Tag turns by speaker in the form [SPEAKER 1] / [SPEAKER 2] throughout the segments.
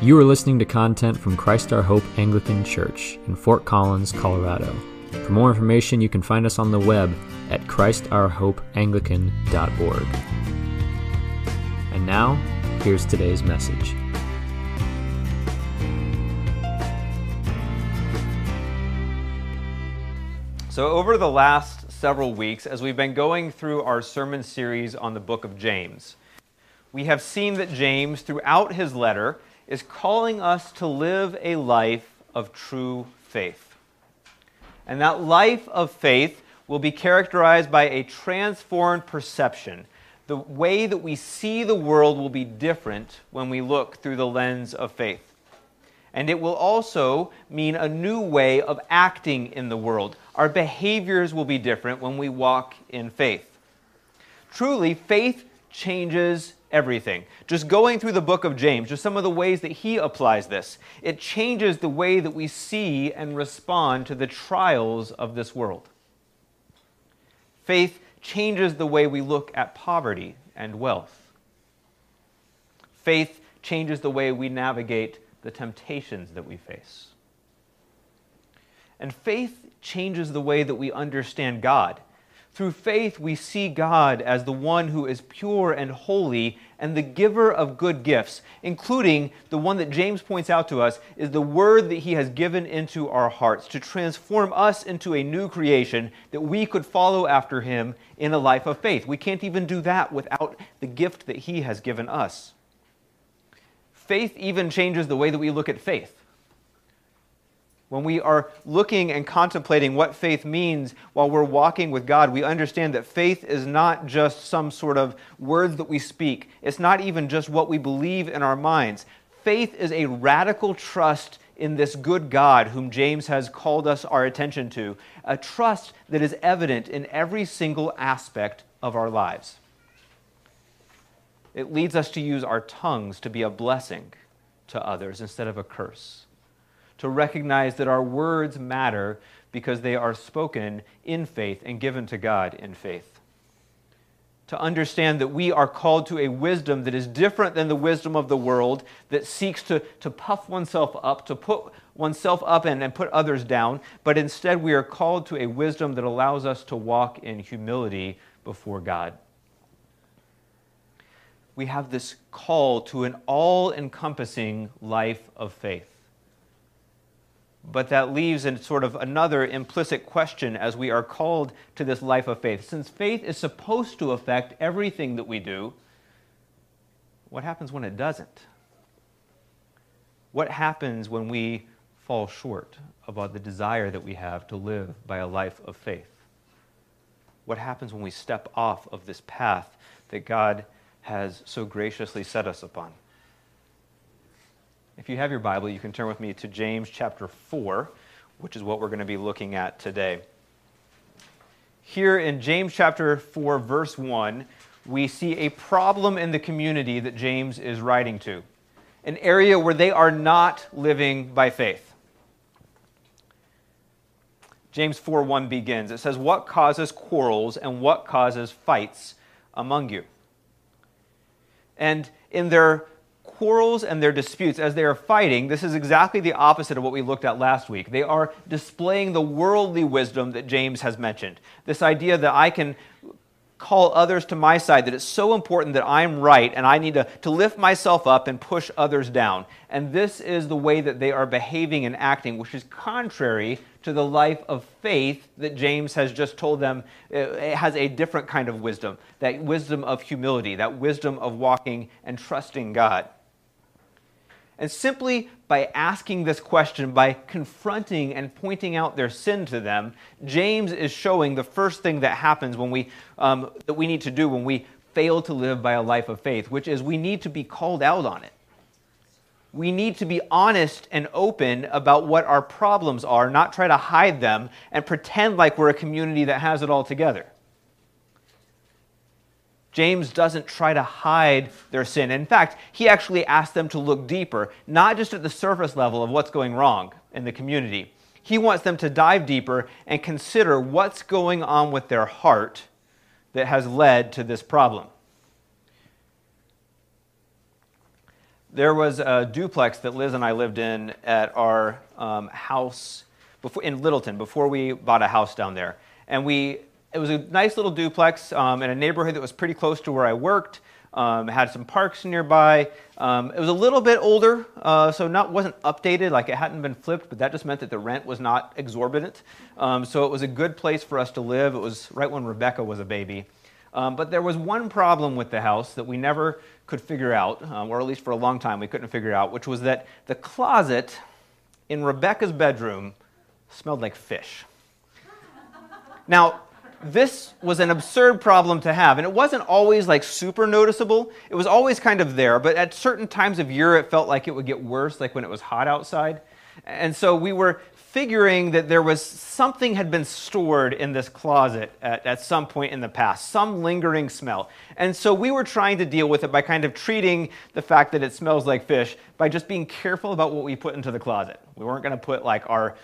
[SPEAKER 1] You are listening to content from Christ Our Hope Anglican Church in Fort Collins, Colorado. For more information, you can find us on the web at christourhopeanglican.org. And now, here's today's message.
[SPEAKER 2] So, over the last several weeks, as we've been going through our sermon series on the book of James, we have seen that James, throughout his letter, is calling us to live a life of true faith. And that life of faith will be characterized by a transformed perception. The way that we see the world will be different when we look through the lens of faith. And it will also mean a new way of acting in the world. Our behaviors will be different when we walk in faith. Truly, faith changes everything. Just going through the book of James, just some of the ways that he applies this, it changes the way that we see and respond to the trials of this world. Faith changes the way we look at poverty and wealth. Faith changes the way we navigate the temptations that we face. And faith changes the way that we understand God through faith, we see God as the one who is pure and holy and the giver of good gifts, including the one that James points out to us is the word that he has given into our hearts to transform us into a new creation that we could follow after him in a life of faith. We can't even do that without the gift that he has given us. Faith even changes the way that we look at faith. When we are looking and contemplating what faith means while we're walking with God, we understand that faith is not just some sort of words that we speak. It's not even just what we believe in our minds. Faith is a radical trust in this good God whom James has called us our attention to, a trust that is evident in every single aspect of our lives. It leads us to use our tongues to be a blessing to others instead of a curse to recognize that our words matter because they are spoken in faith and given to God in faith. To understand that we are called to a wisdom that is different than the wisdom of the world, that seeks to, to puff oneself up, to put oneself up and, and put others down, but instead we are called to a wisdom that allows us to walk in humility before God. We have this call to an all encompassing life of faith but that leaves in sort of another implicit question as we are called to this life of faith. Since faith is supposed to affect everything that we do, what happens when it doesn't? What happens when we fall short about the desire that we have to live by a life of faith? What happens when we step off of this path that God has so graciously set us upon? If you have your Bible, you can turn with me to James chapter 4, which is what we're going to be looking at today. Here in James chapter 4, verse 1, we see a problem in the community that James is writing to, an area where they are not living by faith. James 4 1 begins. It says, "What causes quarrels and what causes fights among you?" And in their quarrels and their disputes, as they are fighting, this is exactly the opposite of what we looked at last week. They are displaying the worldly wisdom that James has mentioned. This idea that I can call others to my side, that it's so important that I'm right and I need to, to lift myself up and push others down. And this is the way that they are behaving and acting, which is contrary to the life of faith that James has just told them uh, it has a different kind of wisdom that wisdom of humility, that wisdom of walking and trusting God. And simply by asking this question, by confronting and pointing out their sin to them, James is showing the first thing that happens when we, um, that we need to do when we fail to live by a life of faith, which is we need to be called out on it. We need to be honest and open about what our problems are, not try to hide them and pretend like we're a community that has it all together. James doesn't try to hide their sin. In fact, he actually asks them to look deeper, not just at the surface level of what's going wrong in the community. He wants them to dive deeper and consider what's going on with their heart that has led to this problem. there was a duplex that Liz and I lived in at our um, house before, in Littleton before we bought a house down there. And we, it was a nice little duplex um, in a neighborhood that was pretty close to where I worked. Um, had some parks nearby. Um, it was a little bit older, uh, so not wasn't updated, like it hadn't been flipped, but that just meant that the rent was not exorbitant. Um, so it was a good place for us to live. It was right when Rebecca was a baby. Um, but there was one problem with the house that we never could figure out, um, or at least for a long time we couldn't figure out, which was that the closet in Rebecca's bedroom smelled like fish. now, this was an absurd problem to have, and it wasn't always like super noticeable. It was always kind of there, but at certain times of year, it felt like it would get worse, like when it was hot outside. And so we were figuring that there was something had been stored in this closet at, at some point in the past, some lingering smell. And so we were trying to deal with it by kind of treating the fact that it smells like fish by just being careful about what we put into the closet. We weren't going to put like our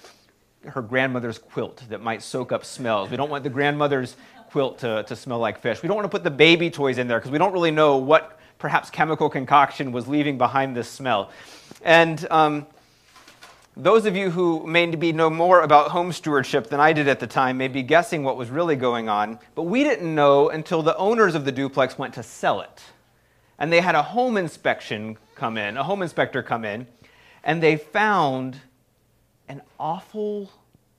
[SPEAKER 2] her grandmother's quilt that might soak up smells. We don't want the grandmother's quilt to, to smell like fish. We don't want to put the baby toys in there because we don't really know what perhaps chemical concoction was leaving behind this smell. And um, those of you who may be know more about home stewardship than I did at the time may be guessing what was really going on, but we didn't know until the owners of the duplex went to sell it. And they had a home inspection come in, a home inspector come in, and they found an awful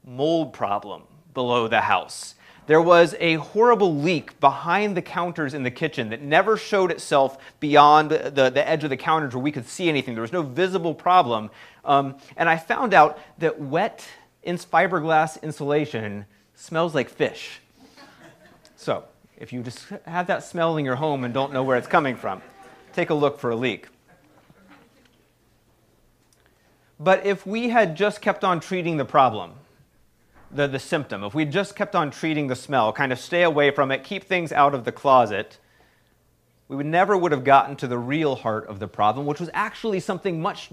[SPEAKER 2] mold problem below the house. There was a horrible leak behind the counters in the kitchen that never showed itself beyond the, the edge of the counters where we could see anything. There was no visible problem. Um, and I found out that wet fiberglass insulation smells like fish. So, if you just have that smell in your home and don't know where it's coming from, take a look for a leak. But if we had just kept on treating the problem, the, the symptom, if we just kept on treating the smell, kind of stay away from it, keep things out of the closet, we would never would have gotten to the real heart of the problem, which was actually something much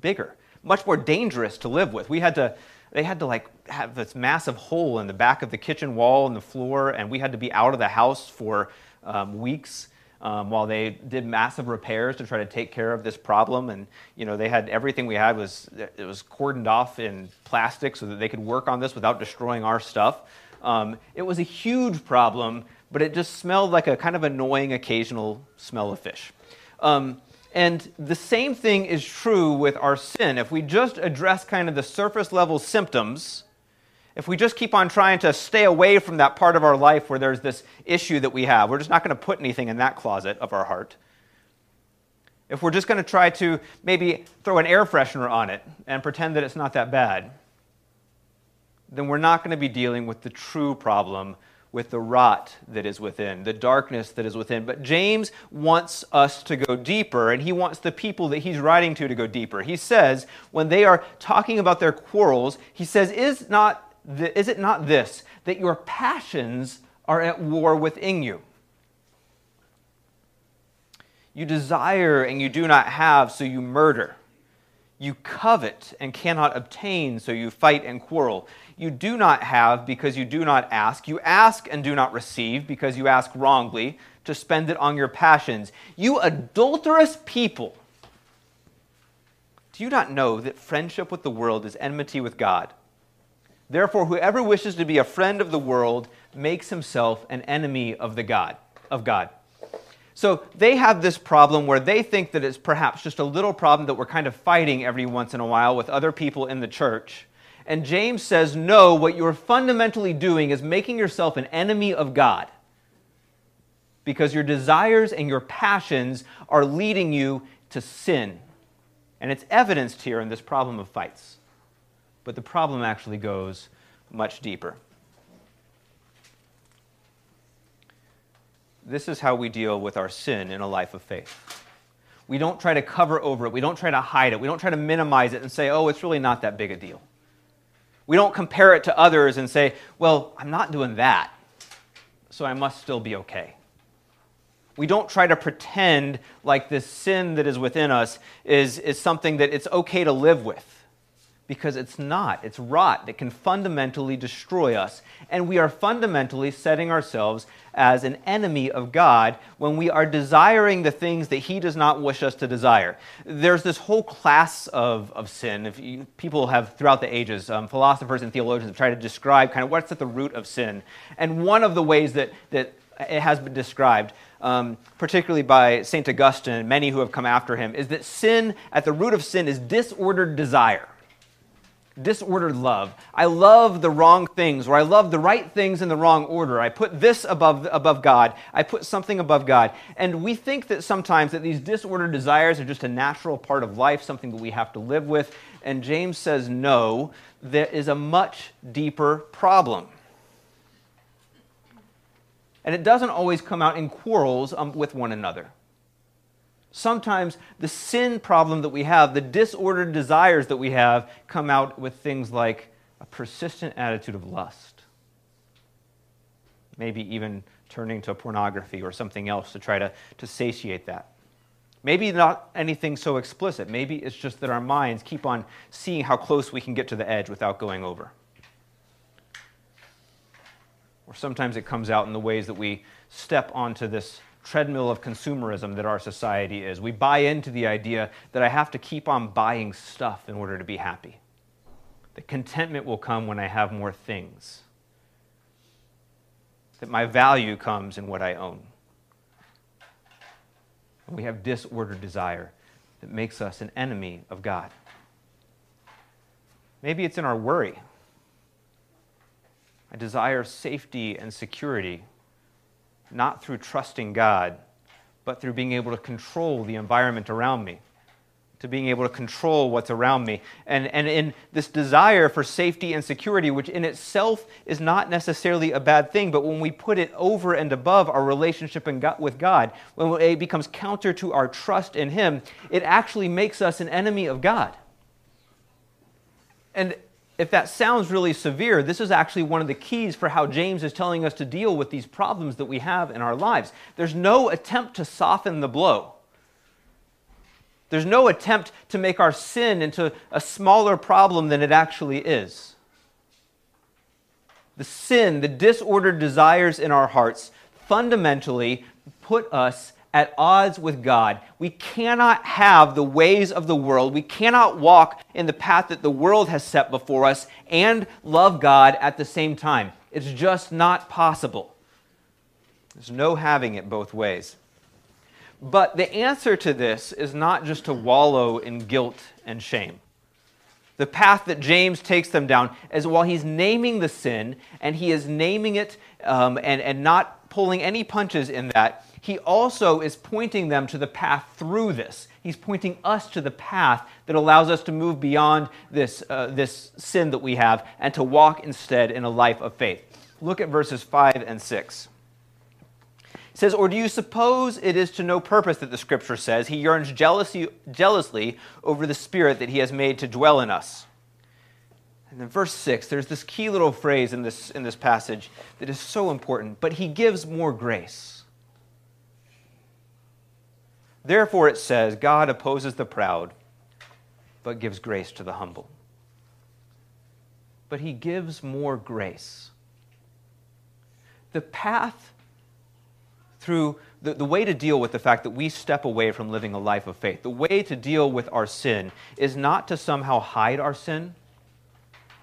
[SPEAKER 2] bigger, much more dangerous to live with. We had to, they had to like have this massive hole in the back of the kitchen wall and the floor, and we had to be out of the house for um, weeks um, while they did massive repairs to try to take care of this problem. And you know, they had everything we had was it was cordoned off in plastic so that they could work on this without destroying our stuff. Um, it was a huge problem, but it just smelled like a kind of annoying occasional smell of fish. Um, and the same thing is true with our sin. If we just address kind of the surface level symptoms, if we just keep on trying to stay away from that part of our life where there's this issue that we have, we're just not going to put anything in that closet of our heart. If we're just going to try to maybe throw an air freshener on it and pretend that it's not that bad, then we're not going to be dealing with the true problem, with the rot that is within, the darkness that is within. But James wants us to go deeper, and he wants the people that he's writing to to go deeper. He says, when they are talking about their quarrels, he says, Is not is it not this, that your passions are at war within you? You desire and you do not have, so you murder. You covet and cannot obtain, so you fight and quarrel. You do not have because you do not ask. You ask and do not receive because you ask wrongly to spend it on your passions. You adulterous people! Do you not know that friendship with the world is enmity with God? Therefore, whoever wishes to be a friend of the world makes himself an enemy of the God, of God. So they have this problem where they think that it's perhaps just a little problem that we're kind of fighting every once in a while with other people in the church. And James says, no, what you're fundamentally doing is making yourself an enemy of God. Because your desires and your passions are leading you to sin. And it's evidenced here in this problem of fights but the problem actually goes much deeper. This is how we deal with our sin in a life of faith. We don't try to cover over it. We don't try to hide it. We don't try to minimize it and say, oh, it's really not that big a deal. We don't compare it to others and say, well, I'm not doing that, so I must still be okay. We don't try to pretend like this sin that is within us is, is something that it's okay to live with because it's not. It's rot that can fundamentally destroy us. And we are fundamentally setting ourselves as an enemy of God when we are desiring the things that He does not wish us to desire. There's this whole class of, of sin. If you, people have, throughout the ages, um, philosophers and theologians have tried to describe kind of what's at the root of sin. And one of the ways that, that it has been described, um, particularly by St. Augustine and many who have come after him, is that sin, at the root of sin, is disordered desire disordered love. I love the wrong things, or I love the right things in the wrong order. I put this above, above God. I put something above God. And we think that sometimes that these disordered desires are just a natural part of life, something that we have to live with. And James says, no, there is a much deeper problem. And it doesn't always come out in quarrels um, with one another. Sometimes the sin problem that we have, the disordered desires that we have, come out with things like a persistent attitude of lust. Maybe even turning to pornography or something else to try to, to satiate that. Maybe not anything so explicit. Maybe it's just that our minds keep on seeing how close we can get to the edge without going over. Or sometimes it comes out in the ways that we step onto this treadmill of consumerism that our society is. We buy into the idea that I have to keep on buying stuff in order to be happy. That contentment will come when I have more things. That my value comes in what I own. And we have disordered desire that makes us an enemy of God. Maybe it's in our worry. I desire safety and security not through trusting God, but through being able to control the environment around me, to being able to control what's around me. And, and in this desire for safety and security, which in itself is not necessarily a bad thing, but when we put it over and above our relationship with God, when it becomes counter to our trust in Him, it actually makes us an enemy of God. And if that sounds really severe, this is actually one of the keys for how James is telling us to deal with these problems that we have in our lives. There's no attempt to soften the blow. There's no attempt to make our sin into a smaller problem than it actually is. The sin, the disordered desires in our hearts, fundamentally put us at odds with God. We cannot have the ways of the world. We cannot walk in the path that the world has set before us and love God at the same time. It's just not possible. There's no having it both ways. But the answer to this is not just to wallow in guilt and shame. The path that James takes them down is while he's naming the sin and he is naming it um, and, and not pulling any punches in that, he also is pointing them to the path through this. He's pointing us to the path that allows us to move beyond this, uh, this sin that we have and to walk instead in a life of faith. Look at verses 5 and 6. It says, Or do you suppose it is to no purpose that the scripture says, He yearns jealousy, jealously over the Spirit that He has made to dwell in us? And then verse 6, there's this key little phrase in this, in this passage that is so important. But He gives more grace. Therefore, it says, God opposes the proud, but gives grace to the humble. But he gives more grace. The path through the, the way to deal with the fact that we step away from living a life of faith, the way to deal with our sin is not to somehow hide our sin.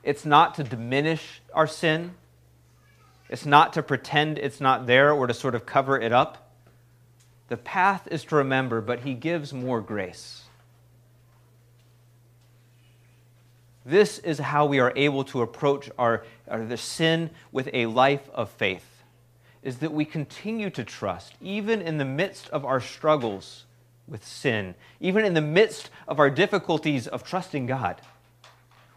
[SPEAKER 2] It's not to diminish our sin. It's not to pretend it's not there or to sort of cover it up. The path is to remember, but he gives more grace. This is how we are able to approach our, our, the sin with a life of faith, is that we continue to trust, even in the midst of our struggles with sin, even in the midst of our difficulties of trusting God.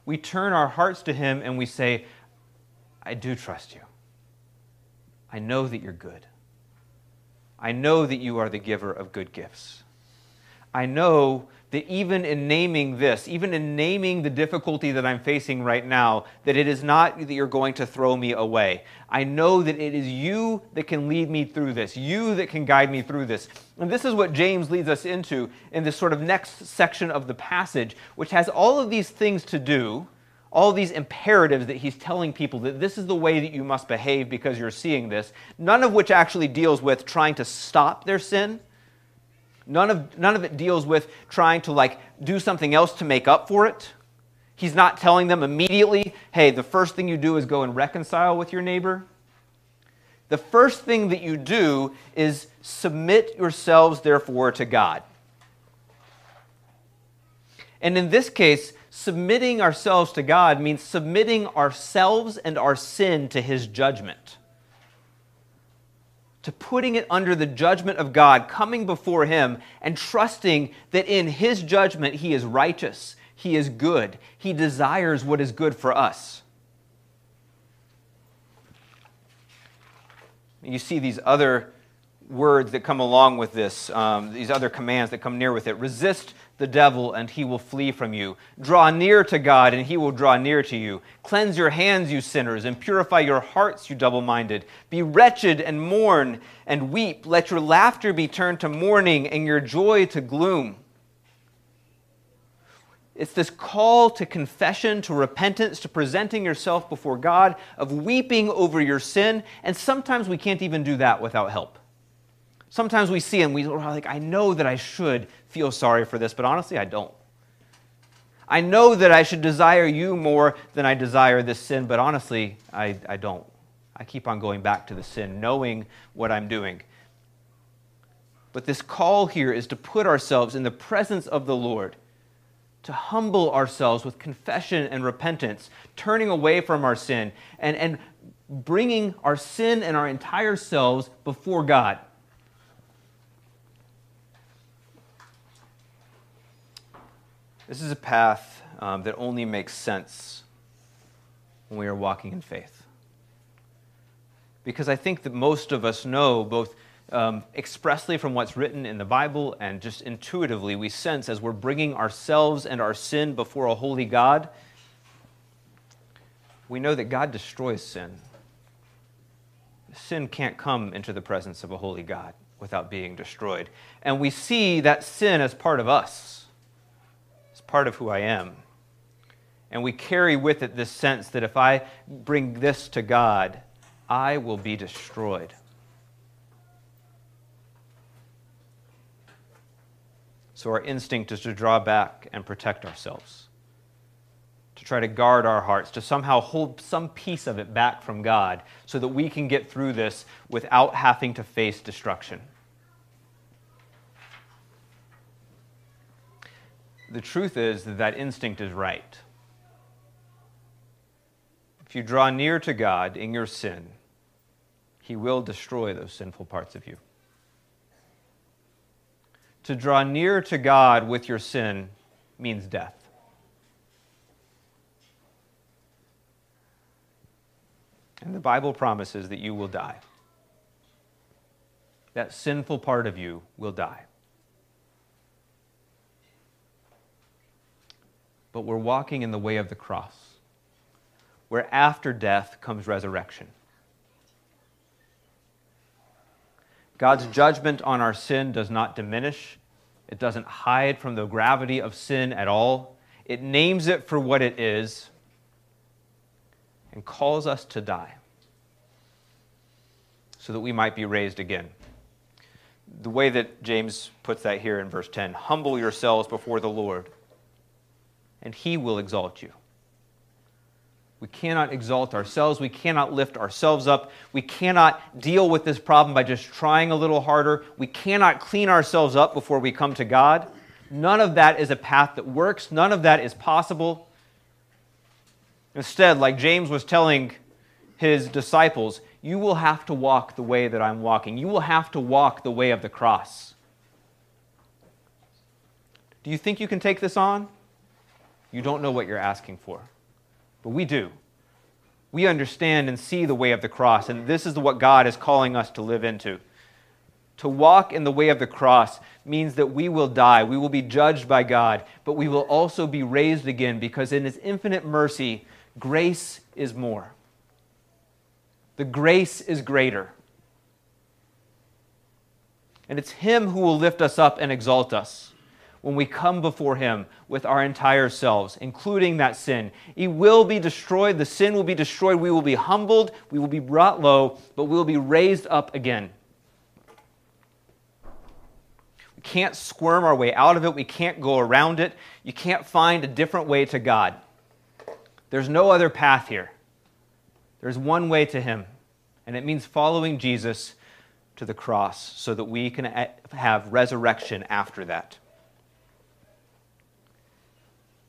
[SPEAKER 2] We turn our hearts to Him and we say, I do trust you. I know that you're good. I know that you are the giver of good gifts. I know that even in naming this, even in naming the difficulty that I'm facing right now, that it is not that you're going to throw me away. I know that it is you that can lead me through this, you that can guide me through this. And this is what James leads us into in this sort of next section of the passage, which has all of these things to do, all these imperatives that he's telling people that this is the way that you must behave because you're seeing this, none of which actually deals with trying to stop their sin None of, none of it deals with trying to like do something else to make up for it. He's not telling them immediately, hey, the first thing you do is go and reconcile with your neighbor. The first thing that you do is submit yourselves, therefore, to God. And in this case, submitting ourselves to God means submitting ourselves and our sin to His judgment to putting it under the judgment of God, coming before Him, and trusting that in His judgment He is righteous, He is good, He desires what is good for us. You see these other words that come along with this, um, these other commands that come near with it. Resist the devil, and he will flee from you. Draw near to God, and he will draw near to you. Cleanse your hands, you sinners, and purify your hearts, you double minded. Be wretched and mourn and weep. Let your laughter be turned to mourning, and your joy to gloom. It's this call to confession, to repentance, to presenting yourself before God, of weeping over your sin, and sometimes we can't even do that without help. Sometimes we see and we are like, I know that I should feel sorry for this, but honestly, I don't. I know that I should desire you more than I desire this sin, but honestly, I, I don't. I keep on going back to the sin, knowing what I'm doing. But this call here is to put ourselves in the presence of the Lord, to humble ourselves with confession and repentance, turning away from our sin, and, and bringing our sin and our entire selves before God. This is a path um, that only makes sense when we are walking in faith. Because I think that most of us know, both um, expressly from what's written in the Bible and just intuitively, we sense as we're bringing ourselves and our sin before a holy God, we know that God destroys sin. Sin can't come into the presence of a holy God without being destroyed. And we see that sin as part of us part of who I am. And we carry with it this sense that if I bring this to God, I will be destroyed. So our instinct is to draw back and protect ourselves, to try to guard our hearts, to somehow hold some piece of it back from God so that we can get through this without having to face destruction. The truth is that that instinct is right. If you draw near to God in your sin, He will destroy those sinful parts of you. To draw near to God with your sin means death. And the Bible promises that you will die. That sinful part of you will die. But we're walking in the way of the cross, where after death comes resurrection. God's judgment on our sin does not diminish, it doesn't hide from the gravity of sin at all. It names it for what it is and calls us to die so that we might be raised again. The way that James puts that here in verse 10 humble yourselves before the Lord and He will exalt you. We cannot exalt ourselves. We cannot lift ourselves up. We cannot deal with this problem by just trying a little harder. We cannot clean ourselves up before we come to God. None of that is a path that works. None of that is possible. Instead, like James was telling his disciples, you will have to walk the way that I'm walking. You will have to walk the way of the cross. Do you think you can take this on? You don't know what you're asking for. But we do. We understand and see the way of the cross, and this is what God is calling us to live into. To walk in the way of the cross means that we will die, we will be judged by God, but we will also be raised again because in His infinite mercy, grace is more. The grace is greater. And it's Him who will lift us up and exalt us when we come before Him with our entire selves, including that sin. He will be destroyed. The sin will be destroyed. We will be humbled. We will be brought low, but we will be raised up again. We can't squirm our way out of it. We can't go around it. You can't find a different way to God. There's no other path here. There's one way to Him, and it means following Jesus to the cross so that we can have resurrection after that.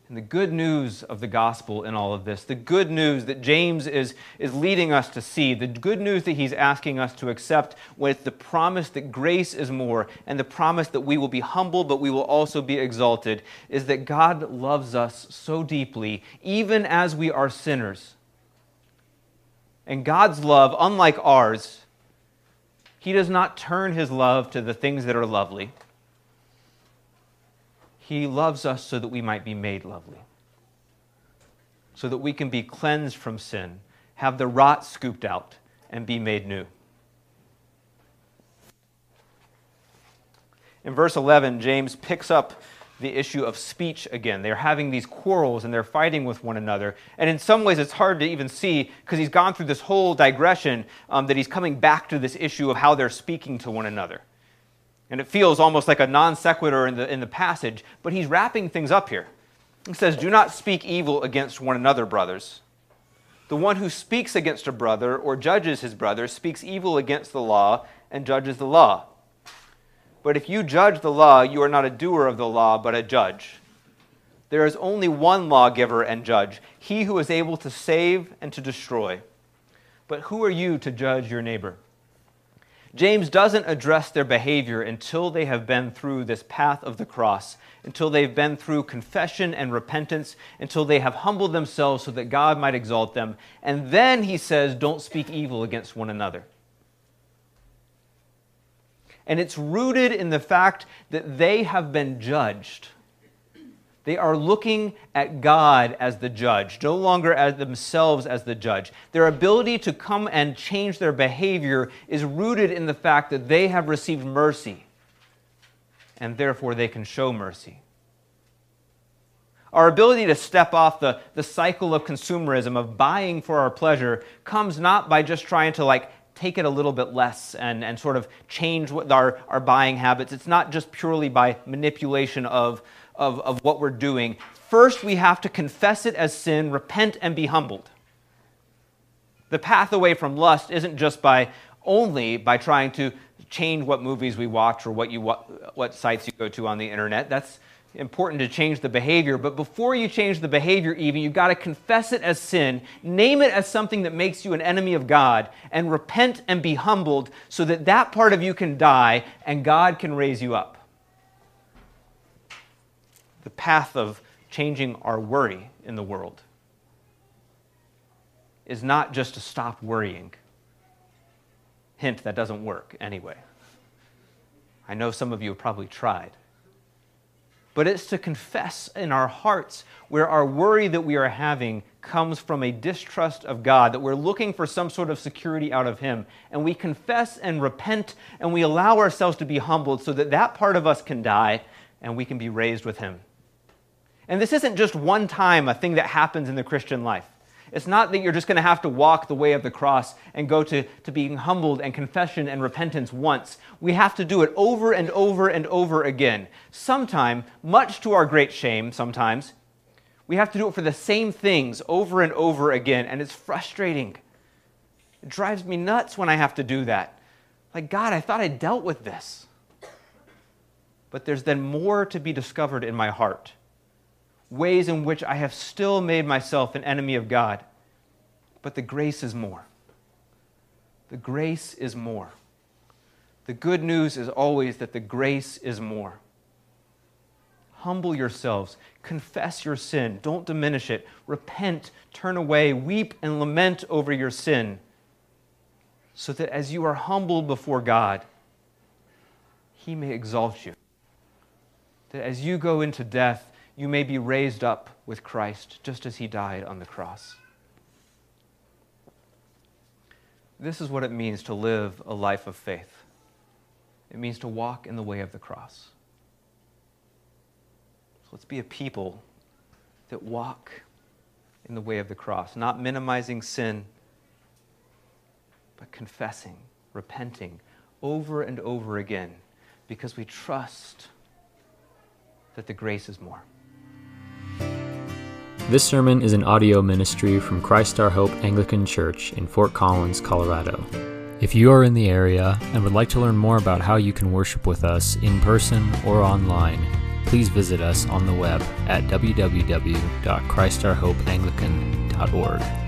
[SPEAKER 2] And the good news of the gospel in all of this, the good news that James is, is leading us to see, the good news that he's asking us to accept with the promise that grace is more and the promise that we will be humble but we will also be exalted, is that God loves us so deeply, even as we are sinners. And God's love, unlike ours, he does not turn his love to the things that are lovely. He loves us so that we might be made lovely, so that we can be cleansed from sin, have the rot scooped out, and be made new. In verse 11, James picks up the issue of speech again. They're having these quarrels and they're fighting with one another. And in some ways, it's hard to even see because he's gone through this whole digression um, that he's coming back to this issue of how they're speaking to one another. And it feels almost like a non sequitur in the, in the passage, but he's wrapping things up here. He says, Do not speak evil against one another, brothers. The one who speaks against a brother or judges his brother speaks evil against the law and judges the law. But if you judge the law, you are not a doer of the law, but a judge. There is only one lawgiver and judge, he who is able to save and to destroy. But who are you to judge your neighbor? James doesn't address their behavior until they have been through this path of the cross, until they've been through confession and repentance, until they have humbled themselves so that God might exalt them. And then he says, Don't speak evil against one another. And it's rooted in the fact that they have been judged. They are looking at God as the judge, no longer as themselves as the judge. Their ability to come and change their behavior is rooted in the fact that they have received mercy, and therefore they can show mercy. Our ability to step off the, the cycle of consumerism, of buying for our pleasure, comes not by just trying to like take it a little bit less and, and sort of change what our, our buying habits. It's not just purely by manipulation of, of, of what we're doing. First, we have to confess it as sin, repent, and be humbled. The path away from lust isn't just by only by trying to change what movies we watch or what, you, what, what sites you go to on the internet. That's important to change the behavior. But before you change the behavior, even, you've got to confess it as sin, name it as something that makes you an enemy of God, and repent and be humbled so that that part of you can die and God can raise you up the path of changing our worry in the world is not just to stop worrying. Hint, that doesn't work anyway. I know some of you have probably tried. But it's to confess in our hearts where our worry that we are having comes from a distrust of God, that we're looking for some sort of security out of Him. And we confess and repent and we allow ourselves to be humbled so that that part of us can die and we can be raised with Him. And this isn't just one time a thing that happens in the Christian life. It's not that you're just going to have to walk the way of the cross and go to, to being humbled and confession and repentance once. We have to do it over and over and over again. Sometime, much to our great shame, sometimes, we have to do it for the same things over and over again, and it's frustrating. It drives me nuts when I have to do that. Like, God, I thought I dealt with this. But there's then more to be discovered in my heart ways in which I have still made myself an enemy of God. But the grace is more. The grace is more. The good news is always that the grace is more. Humble yourselves, confess your sin, don't diminish it, repent, turn away, weep and lament over your sin, so that as you are humbled before God, he may exalt you. That as you go into death, you may be raised up with Christ, just as he died on the cross. This is what it means to live a life of faith. It means to walk in the way of the cross. So let's be a people that walk in the way of the cross, not minimizing sin, but confessing, repenting over and over again because we trust that the grace is more.
[SPEAKER 1] This sermon is an audio ministry from Christ Our Hope Anglican Church in Fort Collins, Colorado. If you are in the area and would like to learn more about how you can worship with us in person or online, please visit us on the web at www.christourhopeanglican.org.